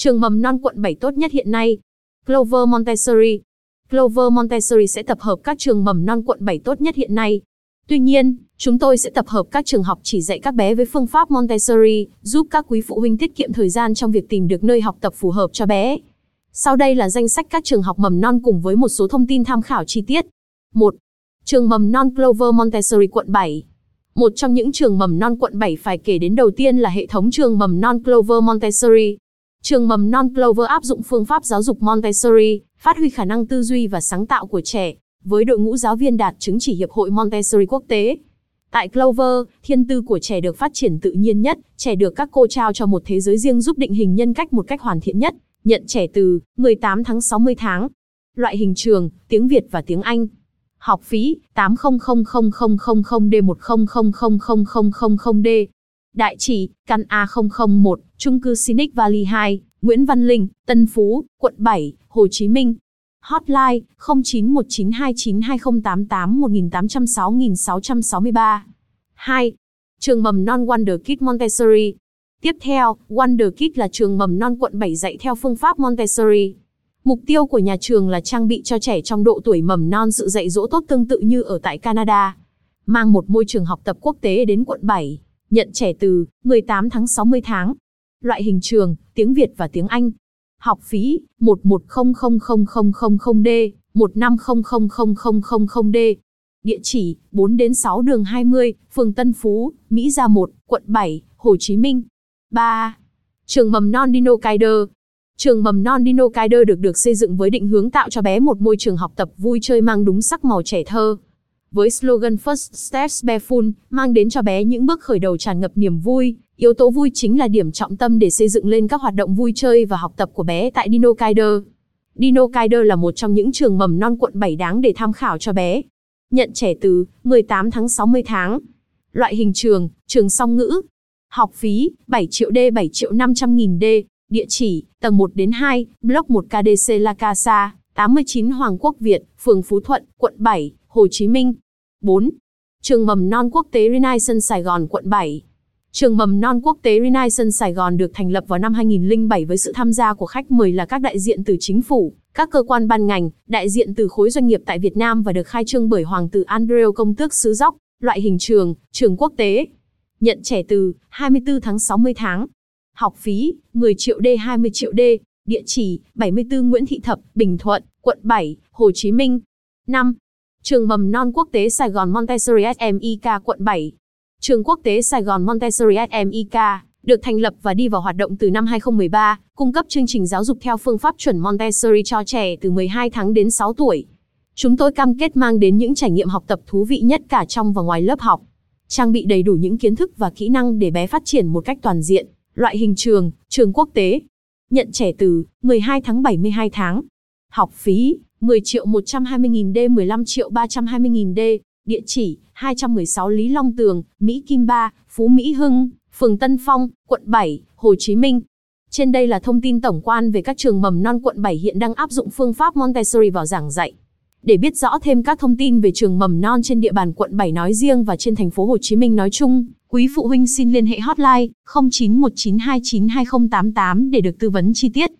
Trường mầm non quận 7 tốt nhất hiện nay. Clover Montessori. Clover Montessori sẽ tập hợp các trường mầm non quận 7 tốt nhất hiện nay. Tuy nhiên, chúng tôi sẽ tập hợp các trường học chỉ dạy các bé với phương pháp Montessori, giúp các quý phụ huynh tiết kiệm thời gian trong việc tìm được nơi học tập phù hợp cho bé. Sau đây là danh sách các trường học mầm non cùng với một số thông tin tham khảo chi tiết. 1. Trường mầm non Clover Montessori quận 7. Một trong những trường mầm non quận 7 phải kể đến đầu tiên là hệ thống trường mầm non Clover Montessori. Trường mầm non Clover áp dụng phương pháp giáo dục Montessori, phát huy khả năng tư duy và sáng tạo của trẻ, với đội ngũ giáo viên đạt chứng chỉ Hiệp hội Montessori quốc tế. Tại Clover, thiên tư của trẻ được phát triển tự nhiên nhất, trẻ được các cô trao cho một thế giới riêng giúp định hình nhân cách một cách hoàn thiện nhất, nhận trẻ từ 18 tháng 60 tháng. Loại hình trường, tiếng Việt và tiếng Anh. Học phí 800000000D100000000D. Đại chỉ, căn A001, chung cư Scenic Valley 2, Nguyễn Văn Linh, Tân Phú, quận 7, Hồ Chí Minh. Hotline 0919292088-1806-663. 2. Trường mầm non Wonder Kid Montessori. Tiếp theo, Wonder Kid là trường mầm non quận 7 dạy theo phương pháp Montessori. Mục tiêu của nhà trường là trang bị cho trẻ trong độ tuổi mầm non sự dạy dỗ tốt tương tự như ở tại Canada. Mang một môi trường học tập quốc tế đến quận 7, nhận trẻ từ 18 tháng 60 tháng. Loại hình trường, tiếng Việt và tiếng Anh. Học phí 11000000D, 1500000D. Địa chỉ 4 đến 6 đường 20, phường Tân Phú, Mỹ Gia 1, quận 7, Hồ Chí Minh. 3. Trường mầm non Dino Kaider. Trường mầm non Dino Kaider được được xây dựng với định hướng tạo cho bé một môi trường học tập vui chơi mang đúng sắc màu trẻ thơ. Với slogan First Steps Bareful, mang đến cho bé những bước khởi đầu tràn ngập niềm vui, yếu tố vui chính là điểm trọng tâm để xây dựng lên các hoạt động vui chơi và học tập của bé tại Dino Kaider. Dino Kaider là một trong những trường mầm non quận 7 đáng để tham khảo cho bé. Nhận trẻ từ 18 tháng 60 tháng. Loại hình trường, trường song ngữ. Học phí 7 triệu D 7 triệu 500 nghìn D. Địa chỉ, tầng 1 đến 2, block 1 KDC La Casa, 89 Hoàng Quốc Việt, phường Phú Thuận, quận 7, Hồ Chí Minh. 4. Trường mầm non quốc tế Renaissance Sài Gòn quận 7. Trường mầm non quốc tế Renaissance Sài Gòn được thành lập vào năm 2007 với sự tham gia của khách mời là các đại diện từ chính phủ, các cơ quan ban ngành, đại diện từ khối doanh nghiệp tại Việt Nam và được khai trương bởi Hoàng tử Andrew Công tước xứ Dốc, loại hình trường, trường quốc tế. Nhận trẻ từ 24 tháng 60 tháng. Học phí 10 triệu D 20 triệu D. Địa chỉ 74 Nguyễn Thị Thập, Bình Thuận, quận 7, Hồ Chí Minh. 5. Trường mầm non quốc tế Sài Gòn Montessori SMIK quận 7. Trường quốc tế Sài Gòn Montessori SMIK được thành lập và đi vào hoạt động từ năm 2013, cung cấp chương trình giáo dục theo phương pháp chuẩn Montessori cho trẻ từ 12 tháng đến 6 tuổi. Chúng tôi cam kết mang đến những trải nghiệm học tập thú vị nhất cả trong và ngoài lớp học. Trang bị đầy đủ những kiến thức và kỹ năng để bé phát triển một cách toàn diện. Loại hình trường, trường quốc tế. Nhận trẻ từ 12 tháng 72 tháng. Học phí 10 triệu 120 nghìn D 15 triệu 320 nghìn D. Địa chỉ 216 Lý Long Tường, Mỹ Kim Ba, Phú Mỹ Hưng, phường Tân Phong, quận 7, Hồ Chí Minh. Trên đây là thông tin tổng quan về các trường mầm non quận 7 hiện đang áp dụng phương pháp Montessori vào giảng dạy. Để biết rõ thêm các thông tin về trường mầm non trên địa bàn quận 7 nói riêng và trên thành phố Hồ Chí Minh nói chung, quý phụ huynh xin liên hệ hotline 0919292088 để được tư vấn chi tiết.